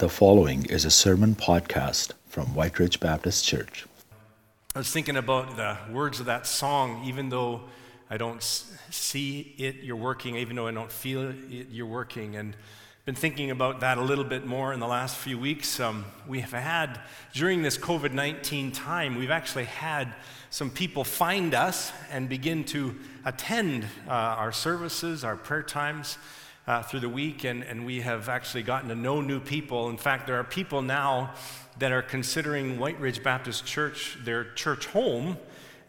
The following is a sermon podcast from White Ridge Baptist Church. I was thinking about the words of that song, even though I don't see it, you're working, even though I don't feel it, you're working. And I've been thinking about that a little bit more in the last few weeks. Um, we have had, during this COVID 19 time, we've actually had some people find us and begin to attend uh, our services, our prayer times uh, through the week, and, and we have actually gotten to know new people. In fact, there are people now that are considering White Ridge Baptist Church their church home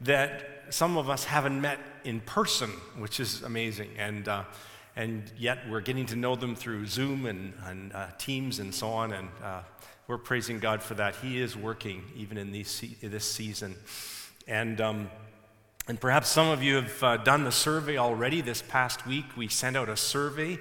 that some of us haven't met in person, which is amazing. And, uh, and yet we're getting to know them through Zoom and, and uh, Teams and so on. And uh, we're praising God for that. He is working even in these, this season. And um, and perhaps some of you have uh, done the survey already. This past week, we sent out a survey.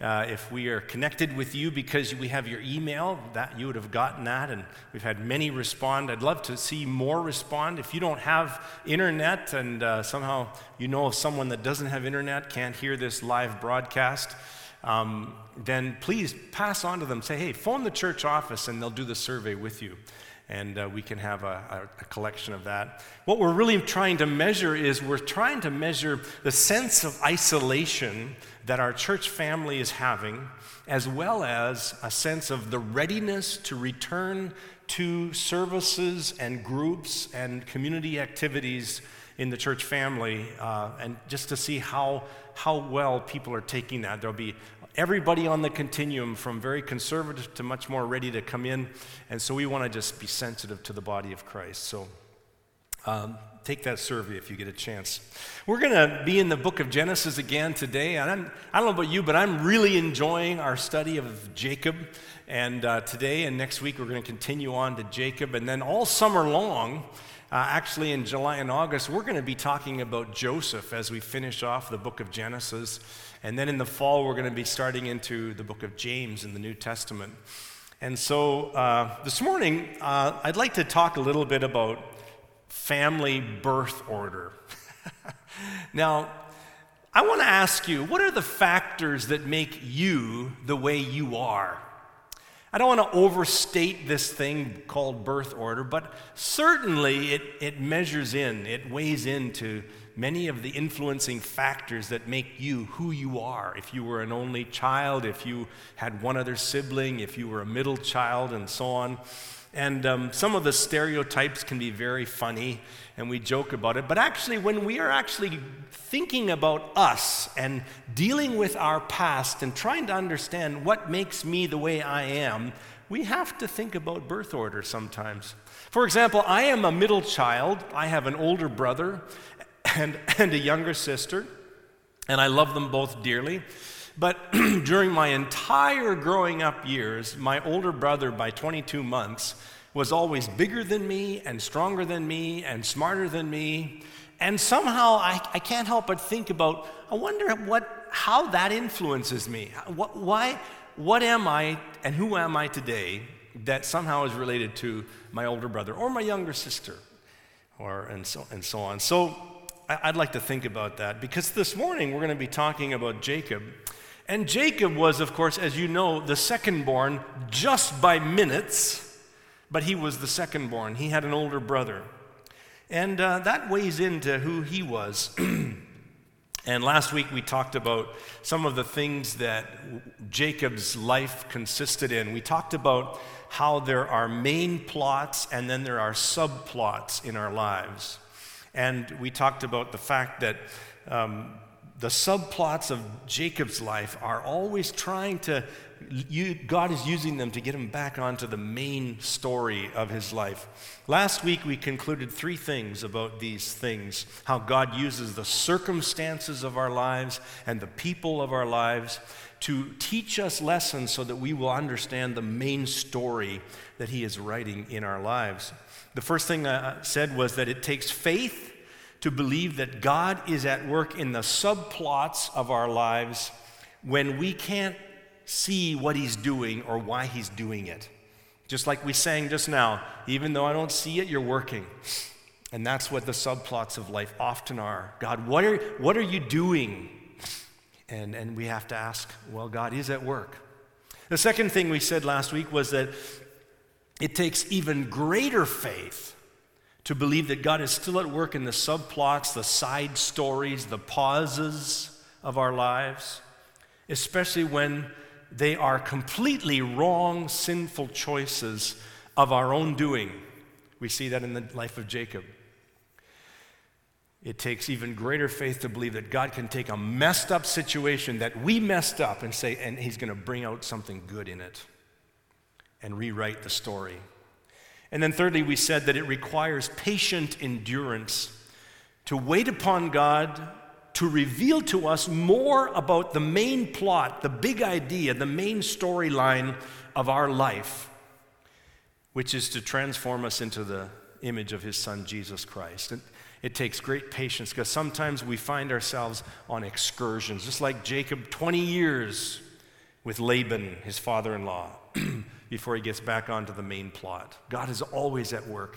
Uh, if we are connected with you because we have your email, that you would have gotten that, and we've had many respond. I'd love to see more respond. If you don't have internet and uh, somehow you know of someone that doesn't have internet, can't hear this live broadcast, um, then please pass on to them. Say, hey, phone the church office, and they'll do the survey with you and uh, we can have a, a, a, collection of that. What we're really trying to measure is we're trying to measure the sense of isolation that our church family is having, as well as a sense of the readiness to return to services and groups and community activities in the church family, uh, and just to see how, how well people are taking that. There'll be everybody on the continuum from very conservative to much more ready to come in. And so we want to just be sensitive to the body of Christ. So um, take that survey if you get a chance. We're going to be in the book of Genesis again today. And I'm, I do not know about you, but I'm really enjoying our study of Jacob. And uh, today and next week, we're going to continue on to Jacob. And then all summer long, uh, actually, in July and August, we're going to be talking about Joseph as we finish off the book of Genesis. And then in the fall, we're going to be starting into the book of James in the New Testament. And so uh, this morning, uh, I'd like to talk a little bit about family birth order. now, I want to ask you what are the factors that make you the way you are? I don't want to overstate this thing called birth order, but certainly it, it measures in, it weighs into many of the influencing factors that make you who you are. If you were an only child, if you had one other sibling, if you were a middle child, and so on. And um, some of the stereotypes can be very funny, and we joke about it. But actually, when we are actually thinking about us and dealing with our past and trying to understand what makes me the way I am, we have to think about birth order sometimes. For example, I am a middle child. I have an older brother, and, and a younger sister, and I love them both dearly. But during my entire growing up years, my older brother, by 22 months, was always bigger than me and stronger than me and smarter than me. And somehow I, I can't help but think about, I wonder what, how that influences me. What, why, what am I and who am I today that somehow is related to my older brother or my younger sister or, and, so, and so on. So I'd like to think about that because this morning we're going to be talking about Jacob. And Jacob was, of course, as you know, the second born just by minutes, but he was the second born. He had an older brother. And uh, that weighs into who he was. and last week we talked about some of the things that Jacob's life consisted in. We talked about how there are main plots and then there are subplots in our lives. And we talked about the fact that um, the subplots of Jacob's life are always trying to, you, God is using them to get him back onto the main story of his life. Last week, we concluded three things about these things how God uses the circumstances of our lives and the people of our lives to teach us lessons so that we will understand the main story that he is writing in our lives. The first thing I said was that it takes faith to believe that God is at work in the subplots of our lives when we can't see what He's doing or why He's doing it. Just like we sang just now, even though I don't see it, you're working. And that's what the subplots of life often are. God, what are, what are you doing? And, and we have to ask, well, God is at work. The second thing we said last week was that it takes even greater faith to believe that God is still at work in the subplots, the side stories, the pauses of our lives, especially when they are completely wrong, sinful choices of our own doing. We see that in the life of Jacob. It takes even greater faith to believe that God can take a messed up situation that we messed up and say, and He's going to bring out something good in it and rewrite the story. And then, thirdly, we said that it requires patient endurance to wait upon God to reveal to us more about the main plot, the big idea, the main storyline of our life, which is to transform us into the image of His Son, Jesus Christ. And it takes great patience because sometimes we find ourselves on excursions, just like Jacob, 20 years with Laban, his father in law, before he gets back onto the main plot. God is always at work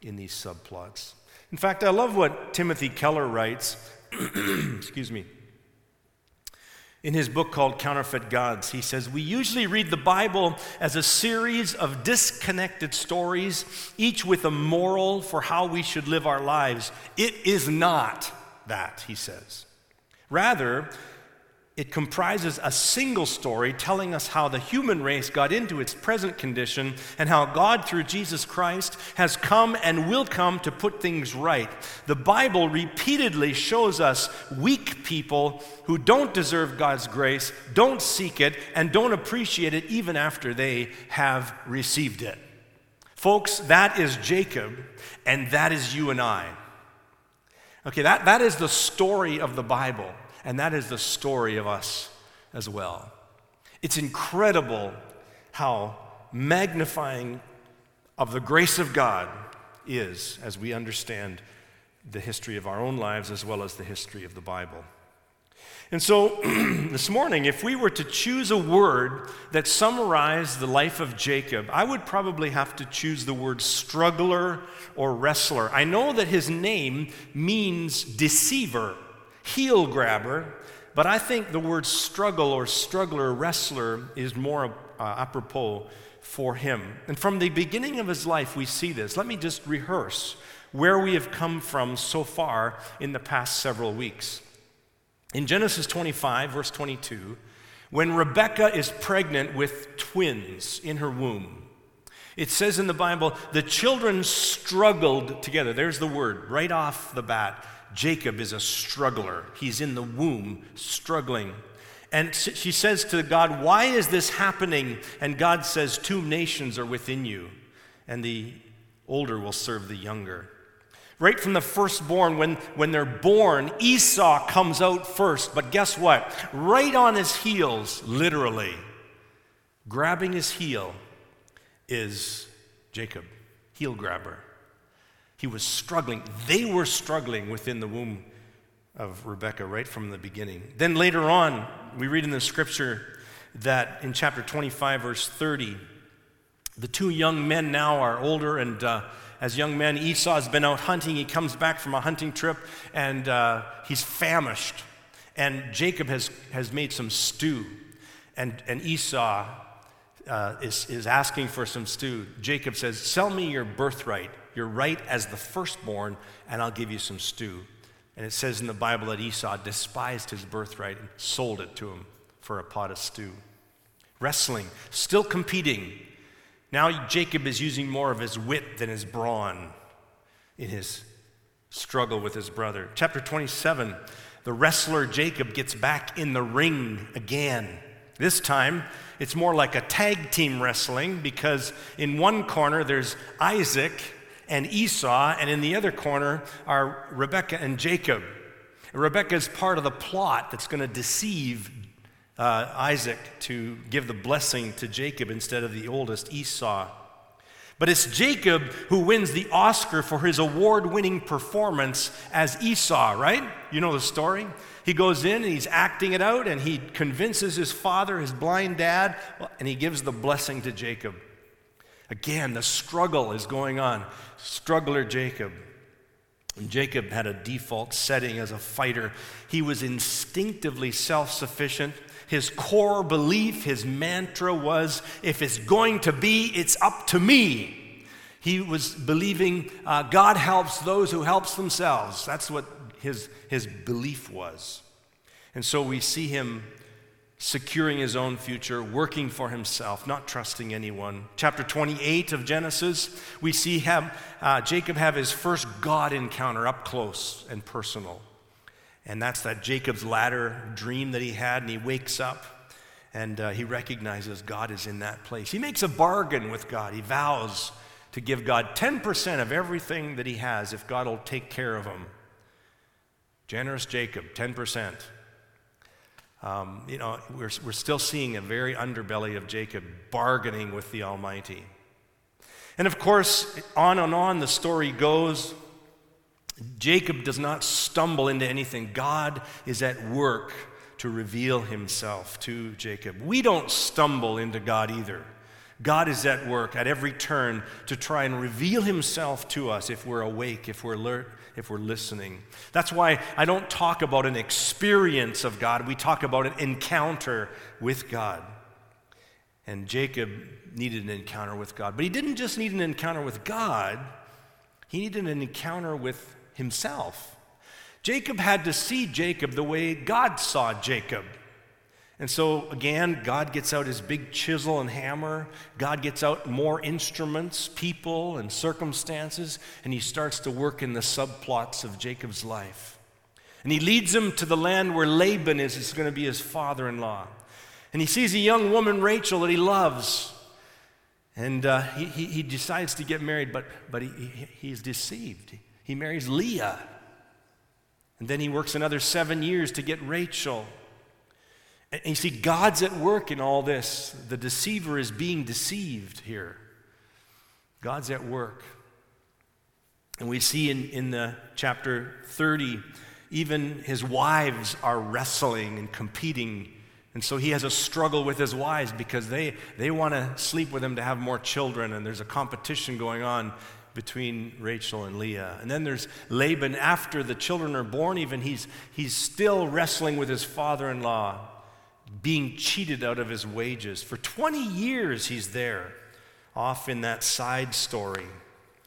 in these subplots. In fact, I love what Timothy Keller writes. Excuse me in his book called Counterfeit Gods. He says, We usually read the Bible as a series of disconnected stories, each with a moral for how we should live our lives. It is not that, he says. Rather, it comprises a single story telling us how the human race got into its present condition and how God, through Jesus Christ, has come and will come to put things right. The Bible repeatedly shows us weak people who don't deserve God's grace, don't seek it, and don't appreciate it even after they have received it. Folks, that is Jacob, and that is you and I. Okay, that, that is the story of the Bible. And that is the story of us as well. It's incredible how magnifying of the grace of God is as we understand the history of our own lives as well as the history of the Bible. And so, this morning, if we were to choose a word that summarized the life of Jacob, I would probably have to choose the word struggler or wrestler. I know that his name means deceiver heel grabber, but I think the word struggle or struggler, wrestler is more uh, apropos for him. And from the beginning of his life, we see this. Let me just rehearse where we have come from so far in the past several weeks. In Genesis 25, verse 22, when Rebekah is pregnant with twins in her womb, it says in the Bible, the children struggled together. There's the word right off the bat. Jacob is a struggler. He's in the womb struggling. And she says to God, Why is this happening? And God says, Two nations are within you, and the older will serve the younger. Right from the firstborn, when, when they're born, Esau comes out first. But guess what? Right on his heels, literally, grabbing his heel, is Jacob, heel grabber. He was struggling. They were struggling within the womb of Rebekah right from the beginning. Then later on, we read in the scripture that in chapter 25, verse 30, the two young men now are older, and uh, as young men, Esau has been out hunting. He comes back from a hunting trip, and uh, he's famished. And Jacob has, has made some stew, and, and Esau uh, is, is asking for some stew. Jacob says, Sell me your birthright your right as the firstborn, and I'll give you some stew. And it says in the Bible that Esau despised his birthright and sold it to him for a pot of stew. Wrestling, still competing. Now Jacob is using more of his wit than his brawn in his struggle with his brother. Chapter 27, the wrestler Jacob gets back in the ring again. This time, it's more like a tag team wrestling because in one corner there's Isaac and Esau, and in the other corner are Rebekah and Jacob. Rebekah is part of the plot that's going to deceive uh, Isaac to give the blessing to Jacob instead of the oldest, Esau. But it's Jacob who wins the Oscar for his award winning performance as Esau, right? You know the story? He goes in and he's acting it out and he convinces his father, his blind dad, and he gives the blessing to Jacob. Again, the struggle is going on. Struggler Jacob. And Jacob had a default setting as a fighter. He was instinctively self sufficient, his core belief, his mantra was if it's going to be, it's up to me. He was believing uh, God helps those who helps themselves. That's what his, his belief was. And so we see him securing his own future, working for himself, not trusting anyone. Chapter 28 of Genesis, we see him, uh, Jacob have his first God encounter up close and personal. And that's that Jacob's ladder dream that he had, and he wakes up and uh, he recognizes God is in that place. He makes a bargain with God. He vows to give God 10% of everything that he has if God will take care of him. Generous Jacob, 10%. Um, you know, we're, we're still seeing a very underbelly of Jacob bargaining with the Almighty. And of course, on and on the story goes. Jacob does not stumble into anything. God is at work to reveal himself to Jacob. We don't stumble into God either. God is at work at every turn to try and reveal himself to us if we're awake, if we're alert, if we're listening. That's why I don't talk about an experience of God, we talk about an encounter with God. And Jacob needed an encounter with God. But he didn't just need an encounter with God, he needed an encounter with himself. Jacob had to see Jacob the way God saw Jacob. And so, again, God gets out his big chisel and hammer. God gets out more instruments, people, and circumstances, and he starts to work in the subplots of Jacob's life. And he leads him to the land where Laban is, is going to be his father in law. And he sees a young woman, Rachel, that he loves. And uh, he, he, he, decides to get married, but, but he, he, he's deceived. He marries Leah. And then he works another seven years to get Rachel. And you see, God's at work in all this. The deceiver is being deceived here. God's at work. And we see in, in the chapter 30, even his wives are wrestling and competing. And so he has a struggle with his wives because they, they want to sleep with him to have more children, and there's a competition going on between Rachel and Leah. And then there's Laban after the children are born, even he's, he's still wrestling with his father in law being cheated out of his wages. For 20 years, he's there, off in that side story.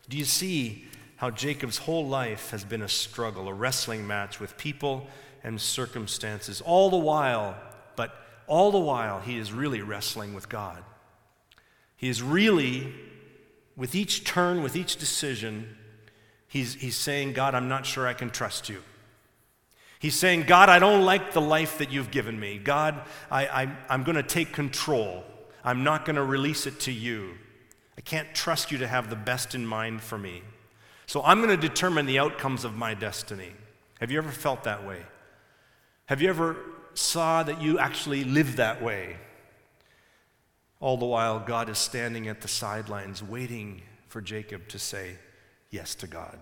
Do you see how Jacob's whole life has been a struggle, a wrestling match with people and circumstances? All the while, but all the while, he is really wrestling with God. He is really, with each turn, with each decision, he's, he's saying, God, I'm not sure I can trust you. He's saying, God, I don't like the life that you've given me. God, I, I, I'm going to take control. I'm not going to release it to you. I can't trust you to have the best in mind for me. So I'm going to determine the outcomes of my destiny. Have you ever felt that way? Have you ever saw that you actually live that way? All the while, God is standing at the sidelines waiting for Jacob to say yes to God.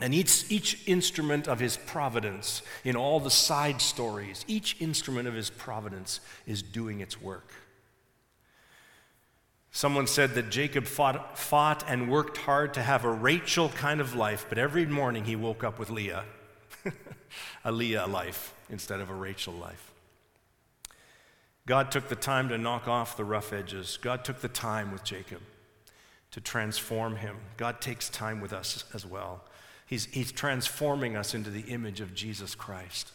And each, each instrument of his providence, in all the side stories, each instrument of his providence is doing its work. Someone said that Jacob fought, fought and worked hard to have a Rachel kind of life, but every morning he woke up with Leah, a Leah life instead of a Rachel life. God took the time to knock off the rough edges. God took the time with Jacob to transform him. God takes time with us as well. He's, he's transforming us into the image of Jesus Christ.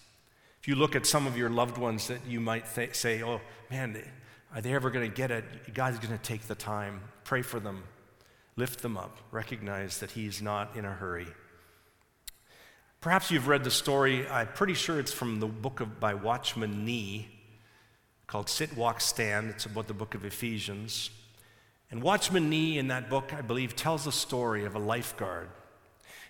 If you look at some of your loved ones that you might th- say, oh, man, are they ever going to get it? God's going to take the time. Pray for them. Lift them up. Recognize that He's not in a hurry. Perhaps you've read the story, I'm pretty sure it's from the book of, by Watchman Nee called Sit, Walk, Stand. It's about the book of Ephesians. And Watchman Nee in that book, I believe, tells the story of a lifeguard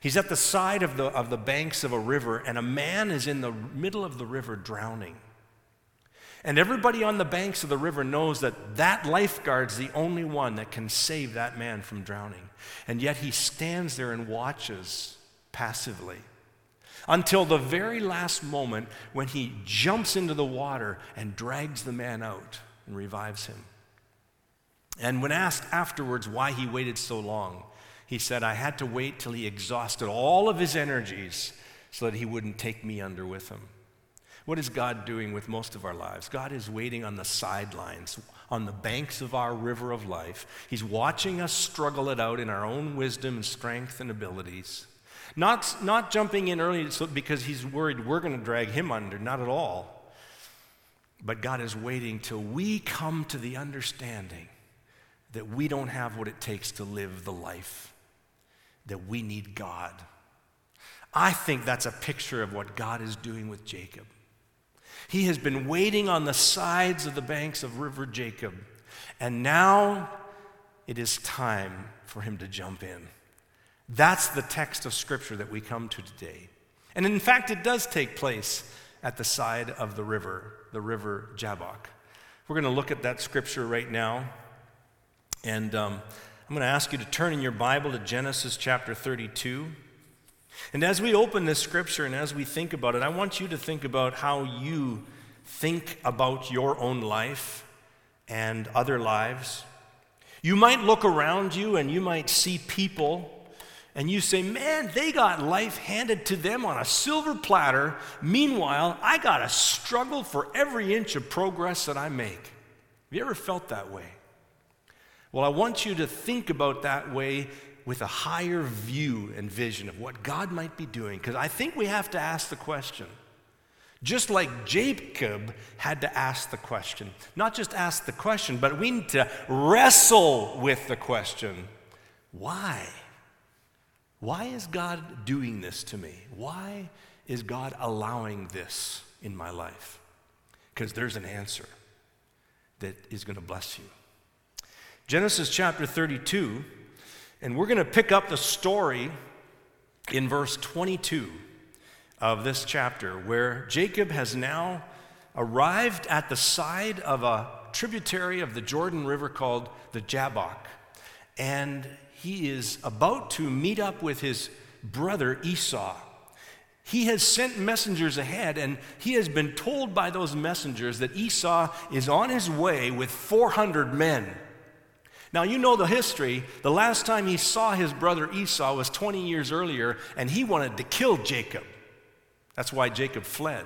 He's at the side of the, of the banks of a river, and a man is in the middle of the river drowning. And everybody on the banks of the river knows that that lifeguard's the only one that can save that man from drowning. And yet he stands there and watches passively until the very last moment when he jumps into the water and drags the man out and revives him. And when asked afterwards why he waited so long, he said, I had to wait till he exhausted all of his energies so that he wouldn't take me under with him. What is God doing with most of our lives? God is waiting on the sidelines, on the banks of our river of life. He's watching us struggle it out in our own wisdom and strength and abilities. Not, not jumping in early because he's worried we're going to drag him under, not at all. But God is waiting till we come to the understanding that we don't have what it takes to live the life, that we need God. I think that's a picture of what God is doing with Jacob. He has been waiting on the sides of the banks of River Jacob, and now it is time for him to jump in. That's the text of Scripture that we come to today. And in fact, it does take place at the side of the river, the river Jabbok. We're going to look at that scripture right now. And um, I'm going to ask you to turn in your Bible to Genesis chapter 32. And as we open this scripture and as we think about it, I want you to think about how you think about your own life and other lives. You might look around you and you might see people and you say, man, they got life handed to them on a silver platter. Meanwhile, I got to struggle for every inch of progress that I make. Have you ever felt that way? Well, I want you to think about that way with a higher view and vision of what God might be doing, because I think we have to ask the question. Just like Jacob had to ask the question, not just ask the question, but we need to wrestle with the question why? Why is God doing this to me? Why is God allowing this in my life? Because there's an answer that is going to bless you. Genesis chapter 32, and we're going to pick up the story in verse 22 of this chapter, where Jacob has now arrived at the side of a tributary of the Jordan River called the Jabbok. And he is about to meet up with his brother Esau. He has sent messengers ahead, and he has been told by those messengers that Esau is on his way with 400 men. Now, you know the history. The last time he saw his brother Esau was 20 years earlier, and he wanted to kill Jacob. That's why Jacob fled.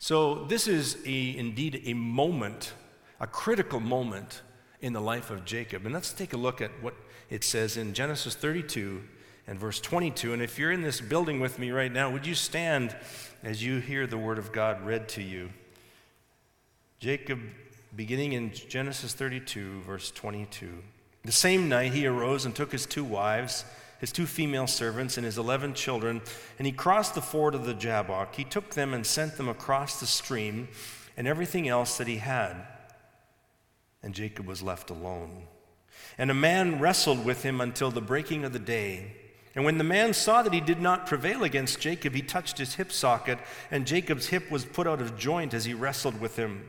So, this is a, indeed a moment, a critical moment in the life of Jacob. And let's take a look at what it says in Genesis 32 and verse 22. And if you're in this building with me right now, would you stand as you hear the word of God read to you? Jacob, beginning in Genesis 32, verse 22. The same night he arose and took his two wives, his two female servants, and his eleven children, and he crossed the ford of the Jabbok. He took them and sent them across the stream and everything else that he had and Jacob was left alone. And a man wrestled with him until the breaking of the day. And when the man saw that he did not prevail against Jacob, he touched his hip socket, and Jacob's hip was put out of joint as he wrestled with him.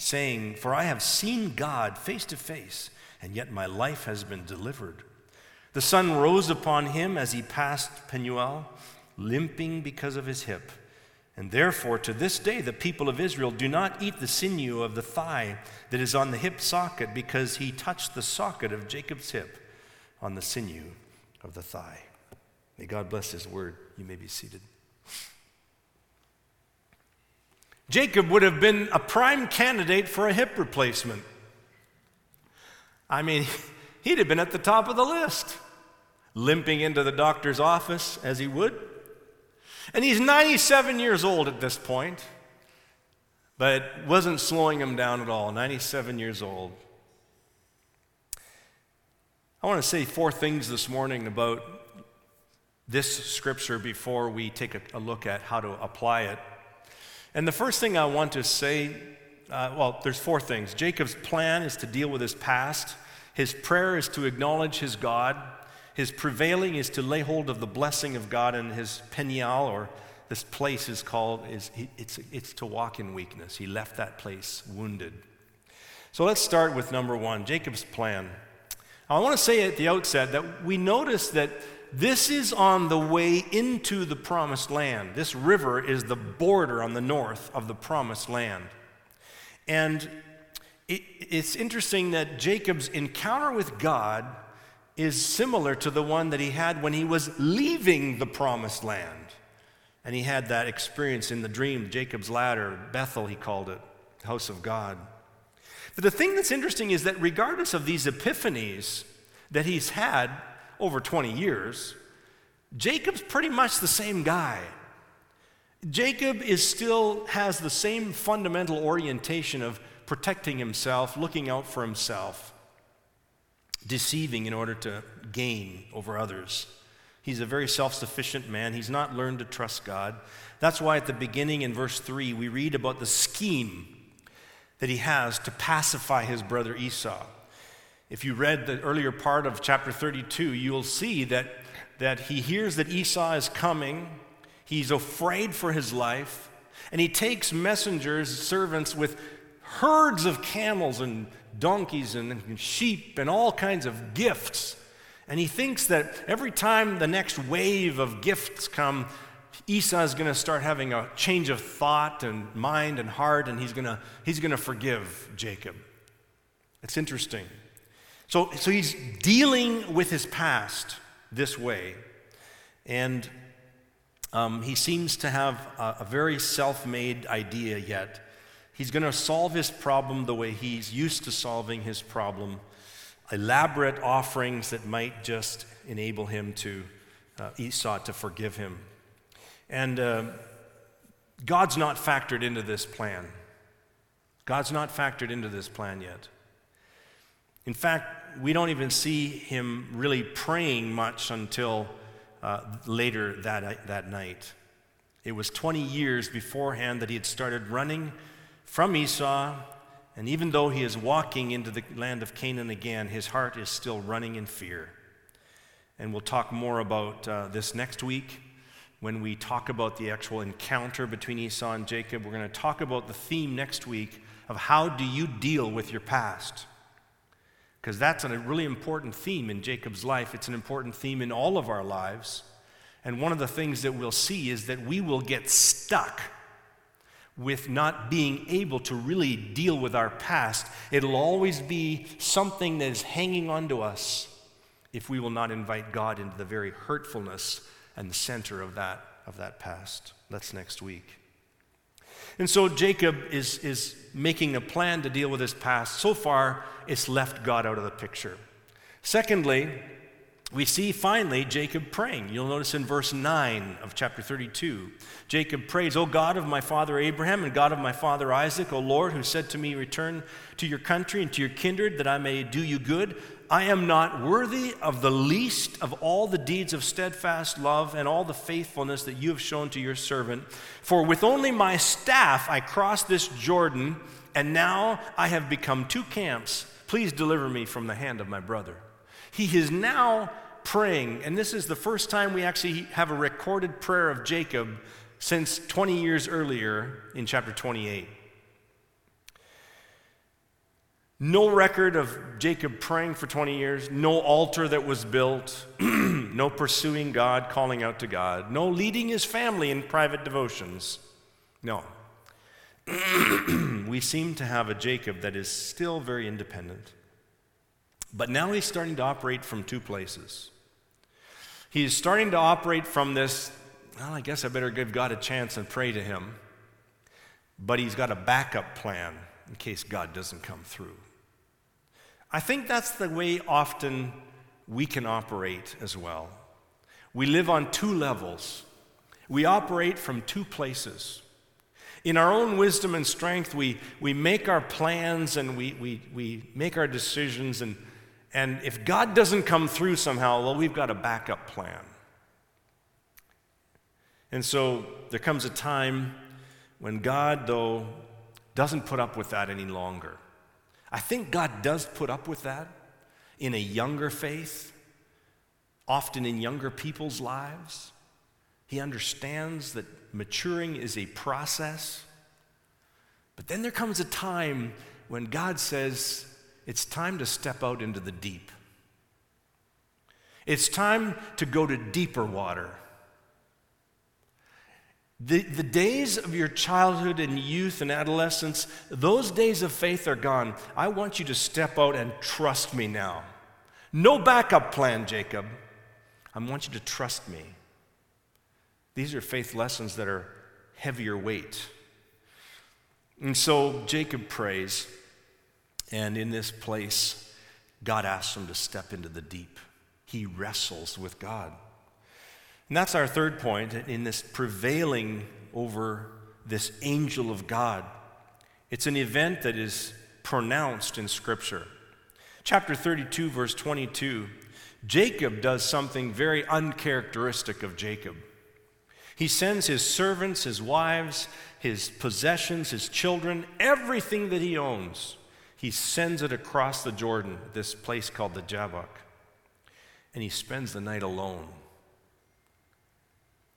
saying, For I have seen God face to face, and yet my life has been delivered. The sun rose upon him as he passed Penuel, limping because of his hip. And therefore, to this day, the people of Israel do not eat the sinew of the thigh that is on the hip socket, because he touched the socket of Jacob's hip on the sinew of the thigh. May God bless his word. You may be seated. Jacob would have been a prime candidate for a hip replacement. I mean, he'd have been at the top of the list, limping into the doctor's office as he would and he's 97 years old at this point, but it wasn't slowing him down at all. 97 years old. I want to say four things this morning about this scripture before we take a, a look at how to apply it. And the first thing I want to say uh, well, there's four things. Jacob's plan is to deal with his past, his prayer is to acknowledge his God. His prevailing is to lay hold of the blessing of God and his Peniel or this place is called, is, it's, it's to walk in weakness. He left that place wounded. So let's start with number one Jacob's plan. I want to say at the outset that we notice that this is on the way into the promised land. This river is the border on the north of the promised land. And it, it's interesting that Jacob's encounter with God is similar to the one that he had when he was leaving the promised land. And he had that experience in the dream, Jacob's ladder, Bethel, he called it, house of God. But the thing that's interesting is that regardless of these epiphanies that he's had over 20 years, Jacob's pretty much the same guy. Jacob is still has the same fundamental orientation of protecting himself, looking out for himself, deceiving in order to gain over others. He's a very self sufficient man. He's not learned to trust God. That's why at the beginning in verse 3, we read about the scheme that he has to pacify his brother Esau. If you read the earlier part of chapter 32, you'll see that, that he hears that Esau is coming. He's afraid for his life. And he takes messengers, servants with herds of camels and donkeys and, sheep and all kinds of gifts. And he thinks that every time the next wave of gifts come, Esau is going to start having a change of thought and mind and heart, and he's going to, he's going to forgive Jacob. It's interesting. So, so he's dealing with his past this way. And um, he seems to have a, a very self made idea yet. He's going to solve his problem the way he's used to solving his problem elaborate offerings that might just enable him to, uh, Esau to forgive him. And uh, God's not factored into this plan. God's not factored into this plan yet. In fact, we don't even see him really praying much until uh, later that, that night. It was 20 years beforehand that he had started running from Esau, and even though he is walking into the land of Canaan again, his heart is still running in fear. And we'll talk more about uh, this next week when we talk about the actual encounter between Esau and Jacob. We're going to talk about the theme next week of how do you deal with your past because that's a really important theme in Jacob's life. It's an important theme in all of our lives. And one of the things that we'll see is that we will get stuck with not being able to really deal with our past. It'll always be something that is hanging on to us if we will not invite God into the very hurtfulness and the center of that, of that past. That's next week. And so Jacob is, is making a plan to deal with his past. So far, it's left God out of the picture. Secondly, we see finally Jacob praying. You'll notice in verse 9 of chapter 32, Jacob prays, O God of my father Abraham and God of my father Isaac, O Lord, who said to me, Return to your country and to your kindred, that I may do you good. I am not worthy of the least of all the deeds of steadfast love and all the faithfulness that you have shown to your servant. For with only my staff I crossed this Jordan, and now I have become two camps. Please deliver me from the hand of my brother. He is now praying, and this is the first time we actually have a recorded prayer of Jacob since 20 years earlier in chapter 28. No record of Jacob praying for 20 years, no altar that was built, no pursuing God, calling out to God, no leading his family in private devotions. No. we seem to have a Jacob that is still very independent. But now he's starting to operate from two places. He's starting to operate from this, well, I guess I better give God a chance and pray to him. But he's got a backup plan in case God doesn't come through. I think that's the way often we can operate as well. We live on two levels, we operate from two places. In our own wisdom and strength, we, we make our plans and we, we, we make our decisions. And, and if God doesn't come through somehow, well, we've got a backup plan. And so there comes a time when God, though, doesn't put up with that any longer. I think God does put up with that in a younger faith, often in younger people's lives. He understands that maturing is a process. But then there comes a time when God says, it's time to step out into the deep. It's time to go to deeper water. The, the days of your childhood and youth and adolescence, those days of faith are gone. I want you to step out and trust me now. No backup plan, Jacob. I want you to trust me. These are faith lessons that are heavier weight. And so Jacob prays, and in this place, God asks him to step into the deep. He wrestles with God. And that's our third point in this prevailing over this angel of God. It's an event that is pronounced in Scripture. Chapter 32, verse 22, Jacob does something very uncharacteristic of Jacob. He sends his servants, his wives, his possessions, his children, everything that he owns, he sends it across the Jordan, this place called the Jabbok. And he spends the night alone.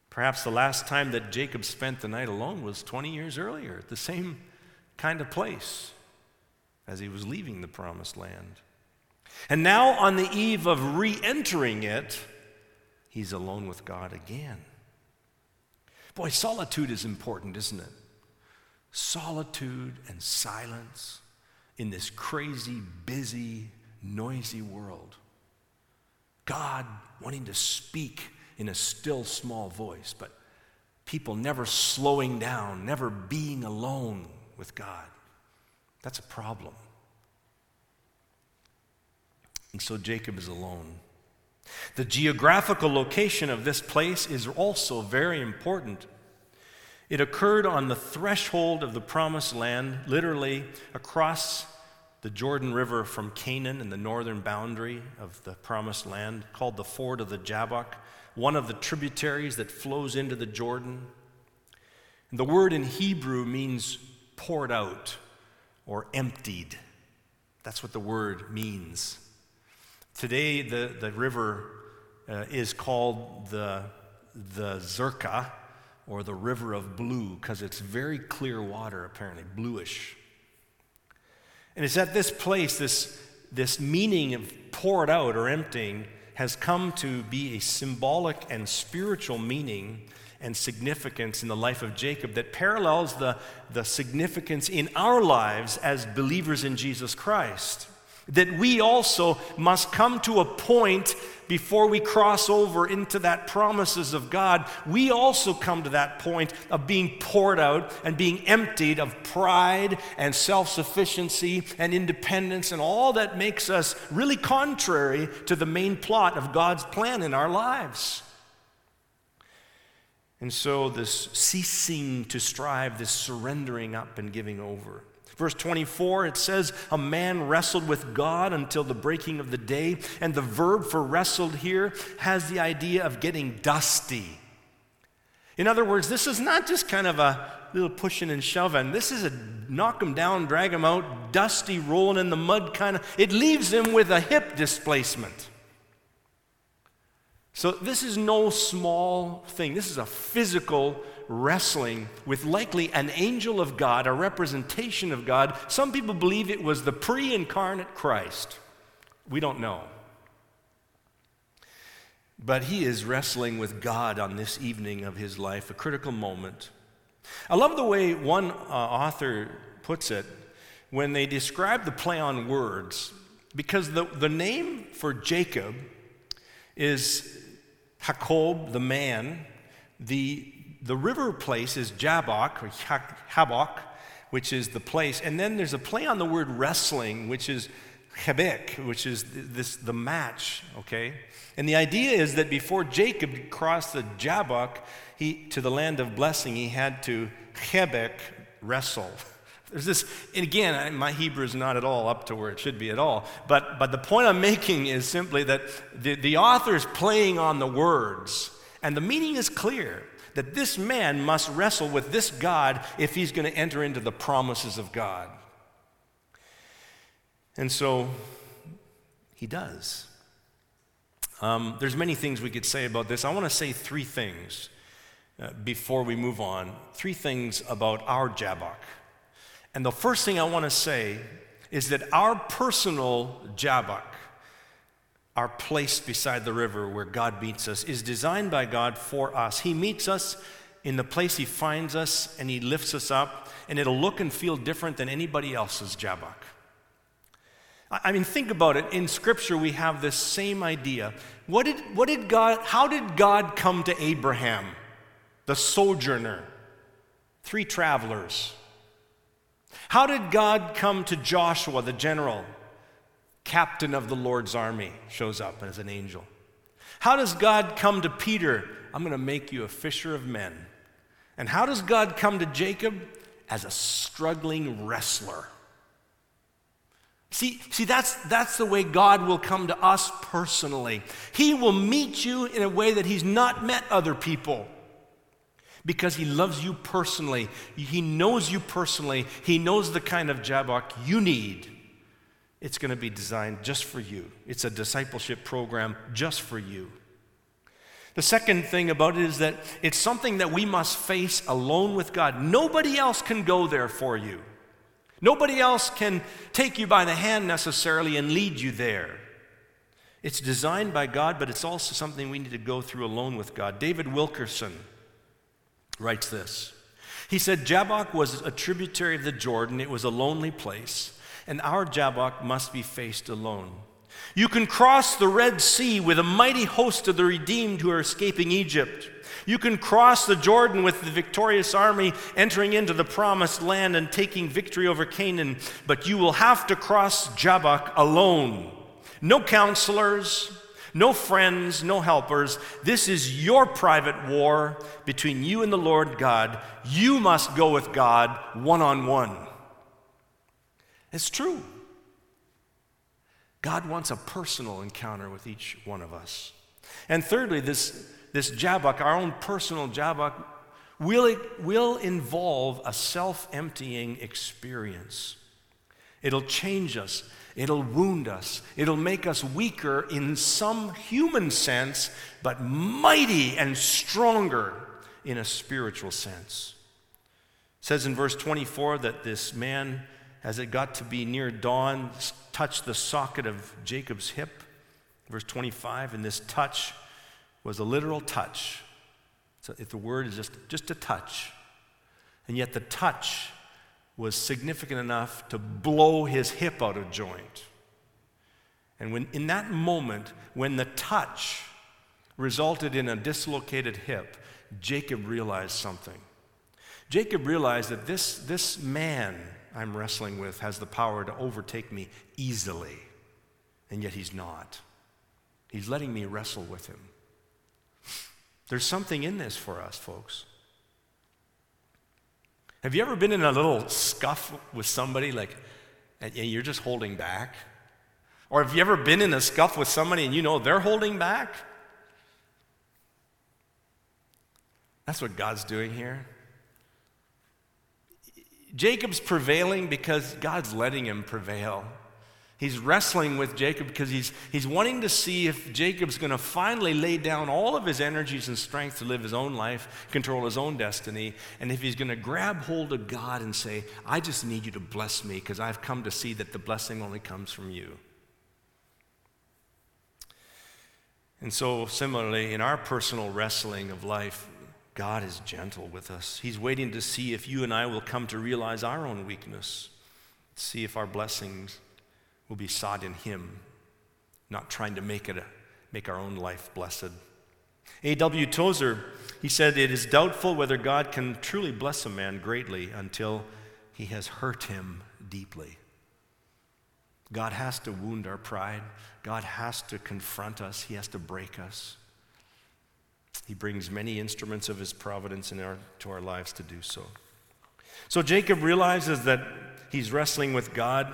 Perhaps the last time that Jacob spent the night alone was 20 years earlier, at the same kind of place as he was leaving the promised land. And now, on the eve of re entering it, he's alone with God again. Boy, solitude is important, isn't it? Solitude and silence in this crazy, busy, noisy world. God wanting to speak in a still small voice, but people never slowing down, never being alone with God. That's a problem. And so Jacob is alone. The geographical location of this place is also very important. It occurred on the threshold of the promised land, literally across the Jordan River from Canaan in the northern boundary of the promised land, called the Ford of the Jabbok one of the tributaries that flows into the Jordan. And the word in Hebrew means poured out or emptied. That's what the word means. Today, the, the river uh, is called the, the Zerka, or the river of blue, because it's very clear water, apparently, bluish. And it's at this place, this, this meaning of poured out or emptying, has come to be a symbolic and spiritual meaning and significance in the life of Jacob that parallels the, the significance in our lives as believers in Jesus Christ. That we also must come to a point before we cross over into that promises of God. We also come to that point of being poured out and being emptied of pride and self sufficiency and independence and all that makes us really contrary to the main plot of God's plan in our lives. And so, this ceasing to strive, this surrendering up and giving over. Verse 24, it says, A man wrestled with God until the breaking of the day. And the verb for wrestled here has the idea of getting dusty. In other words, this is not just kind of a little pushing and shoving. This is a knock him down, drag him out, dusty, rolling in the mud kind of. It leaves him with a hip displacement. So, this is no small thing. This is a physical wrestling with likely an angel of God, a representation of God. Some people believe it was the pre incarnate Christ. We don't know. But he is wrestling with God on this evening of his life, a critical moment. I love the way one uh, author puts it when they describe the play on words, because the, the name for Jacob is Jacob, the man. The the river place is Jabbok or Habok, which is the place. And then there's a play on the word wrestling, which is Hebek, which is this the match, okay? And the idea is that before Jacob crossed the Jabbok he, to the land of blessing, he had to Hebek wrestle. There's this, and again, my Hebrew is not at all up to where it should be at all. But, but the point I'm making is simply that the, the author is playing on the words, and the meaning is clear that this man must wrestle with this God if he's going to enter into the promises of God. And so he does. Um, there's many things we could say about this. I want to say three things uh, before we move on, three things about our Jabbok. And the first thing I want to say is that our personal Jabbok, our place beside the river where God meets us, is designed by God for us. He meets us in the place He finds us and He lifts us up, and it'll look and feel different than anybody else's Jabbok. I mean, think about it. In Scripture, we have this same idea. What did, what did God, how did God come to Abraham, the sojourner? Three travelers. How did God come to Joshua, the general? Captain of the Lord's army shows up as an angel. How does God come to Peter? I'm going to make you a fisher of men. And how does God come to Jacob? As a struggling wrestler. See, see that's, that's the way God will come to us personally. He will meet you in a way that He's not met other people because he loves you personally. He knows you personally. He knows the kind of Jabbok you need. It's going to be designed just for you. It's a discipleship program just for you. The second thing about it is that it's something that we must face alone with God. Nobody else can go there for you. Nobody else can take you by the hand necessarily and lead you there. It's designed by God, but it's also something we need to go through alone with God. David Wilkerson writes this. He said, Jabbok was a tributary of the Jordan, it was a lonely place, and our Jabbok must be faced alone. You can cross the Red Sea with a mighty host of the redeemed who are escaping Egypt. You can cross the Jordan with the victorious army entering into the promised land and taking victory over Canaan, but you will have to cross Jabbok alone. No counselors, no friends, no helpers. This is your private war between you and the Lord God. You must go with God one on one. It's true. God wants a personal encounter with each one of us. And thirdly, this, this Jabbok, our own personal Jabbok, will, will involve a self emptying experience. It'll change us. It'll wound us. It'll make us weaker in some human sense, but mighty and stronger in a spiritual sense. It says in verse 24 that this man, as it got to be near dawn, touched the socket of Jacob's hip. Verse 25, and this touch was a literal touch. So if the word is just, just a touch. And yet the touch was significant enough to blow his hip out of joint. And when, in that moment, when the touch resulted in a dislocated hip, Jacob realized something. Jacob realized that this, this man I'm wrestling with has the power to overtake me easily, and yet he's not. He's letting me wrestle with him. There's something in this for us, folks. Have you ever been in a little scuff with somebody, like, and you're just holding back? Or have you ever been in a scuff with somebody and you know they're holding back? That's what God's doing here. Jacob's prevailing because God's letting him prevail. He's wrestling with Jacob because he's, he's wanting to see if Jacob's going to finally lay down all of his energies and strength to live his own life, control his own destiny, and if he's going to grab hold of God and say, I just need you to bless me because I've come to see that the blessing only comes from you. And so, similarly, in our personal wrestling of life, God is gentle with us. He's waiting to see if you and I will come to realize our own weakness, see if our blessings will be sought in Him, not trying to make it a, make our own life blessed. A.W. Tozer, he said, It is doubtful whether God can truly bless a man greatly until he has hurt him deeply. God has to wound our pride. God has to confront us. He has to break us. He brings many instruments of his providence into our lives to do so. So Jacob realizes that he's wrestling with God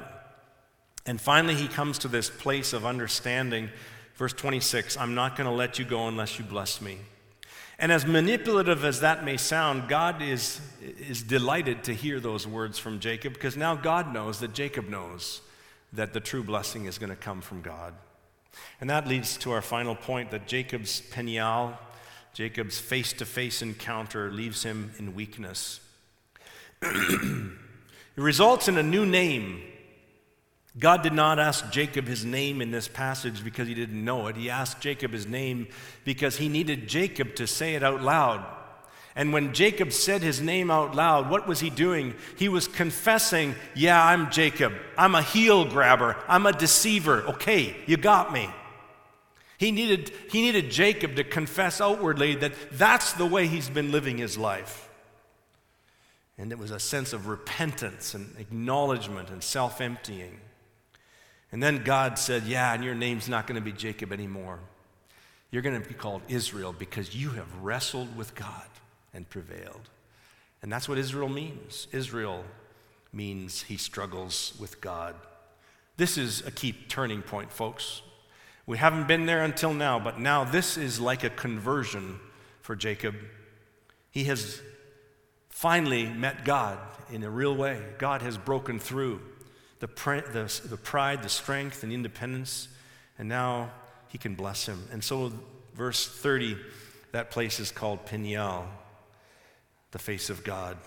and finally, he comes to this place of understanding. Verse 26 I'm not going to let you go unless you bless me. And as manipulative as that may sound, God is, is delighted to hear those words from Jacob because now God knows that Jacob knows that the true blessing is going to come from God. And that leads to our final point that Jacob's Peniel, Jacob's face to face encounter leaves him in weakness. it results in a new name. God did not ask Jacob his name in this passage because he didn't know it. He asked Jacob his name because he needed Jacob to say it out loud. And when Jacob said his name out loud, what was he doing? He was confessing, Yeah, I'm Jacob. I'm a heel grabber. I'm a deceiver. Okay, you got me. He needed, he needed Jacob to confess outwardly that that's the way he's been living his life. And it was a sense of repentance and acknowledgement and self emptying. And then God said, Yeah, and your name's not going to be Jacob anymore. You're going to be called Israel because you have wrestled with God and prevailed. And that's what Israel means. Israel means he struggles with God. This is a key turning point, folks. We haven't been there until now, but now this is like a conversion for Jacob. He has finally met God in a real way. God has broken through the, the, the pride, the strength, and independence, and now he can bless him. And so, verse 30, that place is called Peniel, the face of God.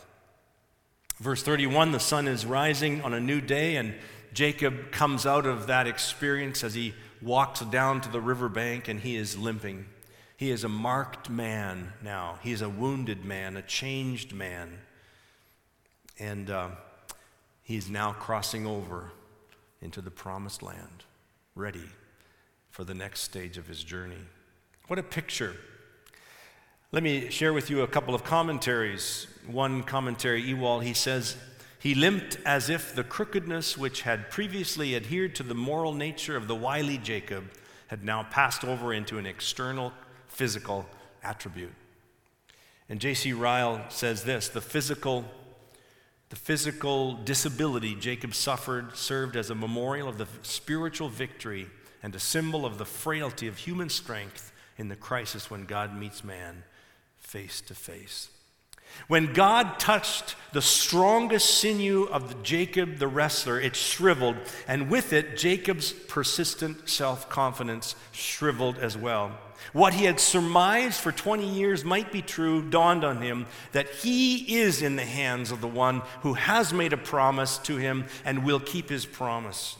Verse 31, the sun is rising on a new day, and Jacob comes out of that experience as he walks down to the riverbank and he is limping. He is a marked man now. He is a wounded man, a changed man. And uh, he's now crossing over into the promised land, ready for the next stage of his journey. What a picture. Let me share with you a couple of commentaries. One commentary, Ewald, he says, he limped as if the crookedness which had previously adhered to the moral nature of the wily Jacob had now passed over into an external physical attribute. And J.C. Ryle says this the physical, the physical disability Jacob suffered served as a memorial of the spiritual victory and a symbol of the frailty of human strength in the crisis when God meets man face to face. When God touched the strongest sinew of Jacob the wrestler, it shriveled, and with it, Jacob's persistent self confidence shriveled as well. What he had surmised for 20 years might be true dawned on him that he is in the hands of the one who has made a promise to him and will keep his promise.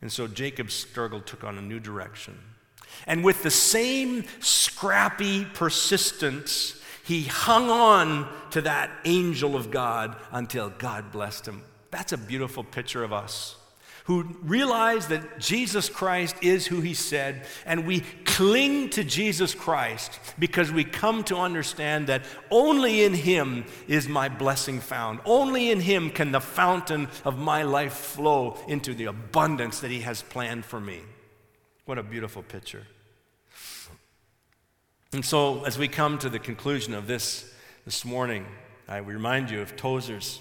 And so Jacob's struggle took on a new direction. And with the same scrappy persistence, he hung on to that angel of God until God blessed him. That's a beautiful picture of us who realize that Jesus Christ is who he said, and we cling to Jesus Christ because we come to understand that only in him is my blessing found. Only in him can the fountain of my life flow into the abundance that he has planned for me. What a beautiful picture. And so, as we come to the conclusion of this this morning, I remind you of Tozer's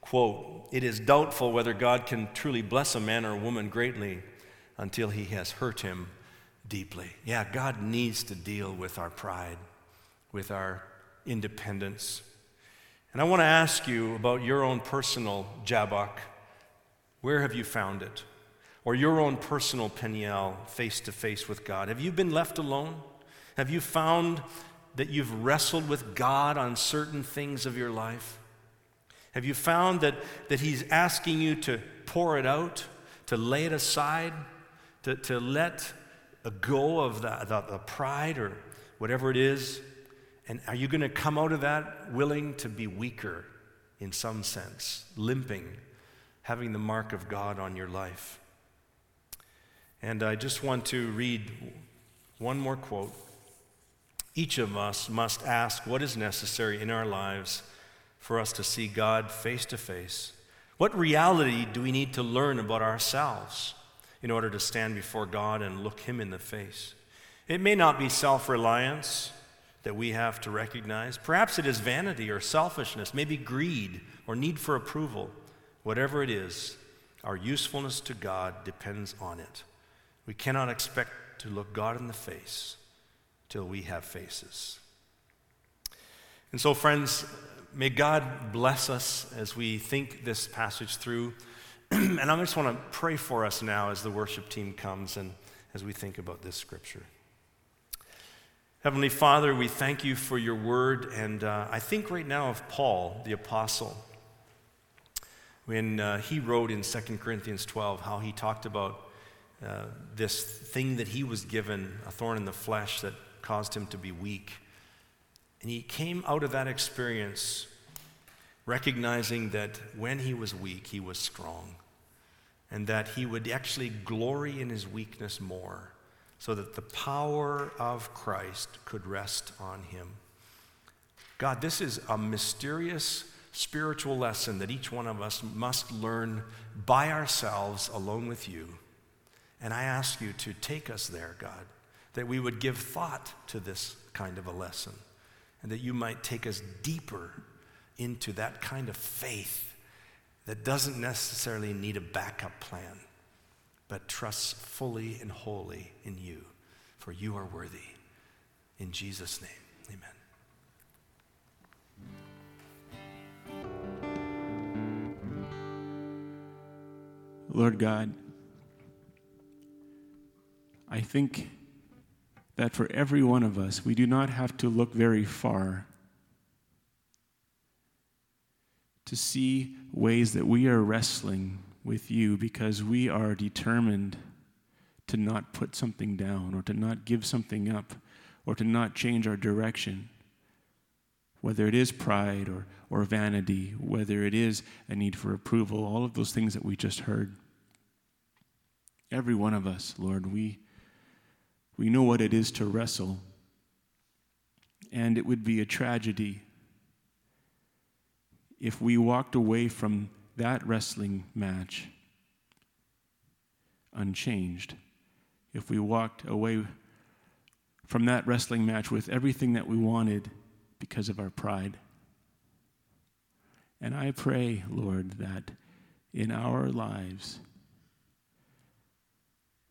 quote It is doubtful whether God can truly bless a man or a woman greatly until he has hurt him deeply. Yeah, God needs to deal with our pride, with our independence. And I want to ask you about your own personal Jabbok. Where have you found it? Or your own personal Peniel face to face with God? Have you been left alone? Have you found that you've wrestled with God on certain things of your life? Have you found that, that He's asking you to pour it out, to lay it aside, to, to let go of the, the, the pride or whatever it is? And are you going to come out of that willing to be weaker in some sense, limping, having the mark of God on your life? And I just want to read one more quote each of us must ask what is necessary in our lives for us to see God face to face. What reality do we need to learn about ourselves in order to stand before God and look Him in the face? It may not be self reliance that we have to recognize. Perhaps it is vanity or selfishness, maybe greed or need for approval. Whatever it is, our usefulness to God depends on it. We cannot expect to look God in the face till we have faces. And so, friends, may God bless us as we think this passage through. and I just want to pray for us now as the worship team comes and as we think about this scripture. Heavenly Father, we thank you for your word. And uh, I think right now of Paul, the apostle, when uh, he wrote in 2 Corinthians 12 how he talked about uh, this thing that he was given, a thorn in the flesh that caused him to be weak. And he came out of that experience recognizing that when he was weak, he was strong, and that he would actually glory in his weakness more so that the power of Christ could rest on him. God, this is a mysterious spiritual lesson that each one of us must learn by ourselves alone with you. And I ask you to take us there, God, that we would give thought to this kind of a lesson, and that you might take us deeper into that kind of faith that doesn't necessarily need a backup plan but trusts fully and wholly in you, for you are worthy. In Jesus' name, amen. Lord God, I think that for every one of us, we do not have to look very far to see ways that we are wrestling with you because we are determined to not put something down or to not give something up or to not change our direction. Whether it is pride or, or vanity, whether it is a need for approval, all of those things that we just heard. Every one of us, Lord, we, we know what it is to wrestle. And it would be a tragedy if we walked away from that wrestling match unchanged, if we walked away from that wrestling match with everything that we wanted because of our pride. And I pray, Lord, that in our lives,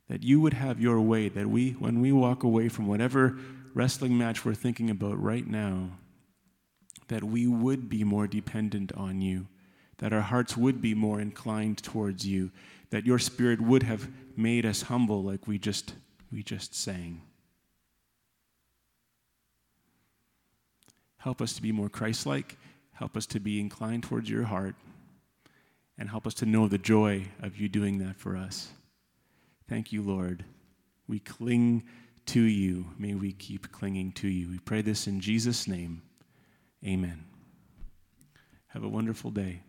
that you would have your way, that we, when we walk away from whatever wrestling match we're thinking about right now, that we would be more dependent on you that our hearts would be more inclined towards you, that your spirit would have made us humble like we just we just sang. Help us to be more Christ-like, help us to be inclined towards your heart, and help us to know the joy of you doing that for us. Thank you, Lord. We cling to you. May we keep clinging to you. We pray this in Jesus' name. Amen. Have a wonderful day.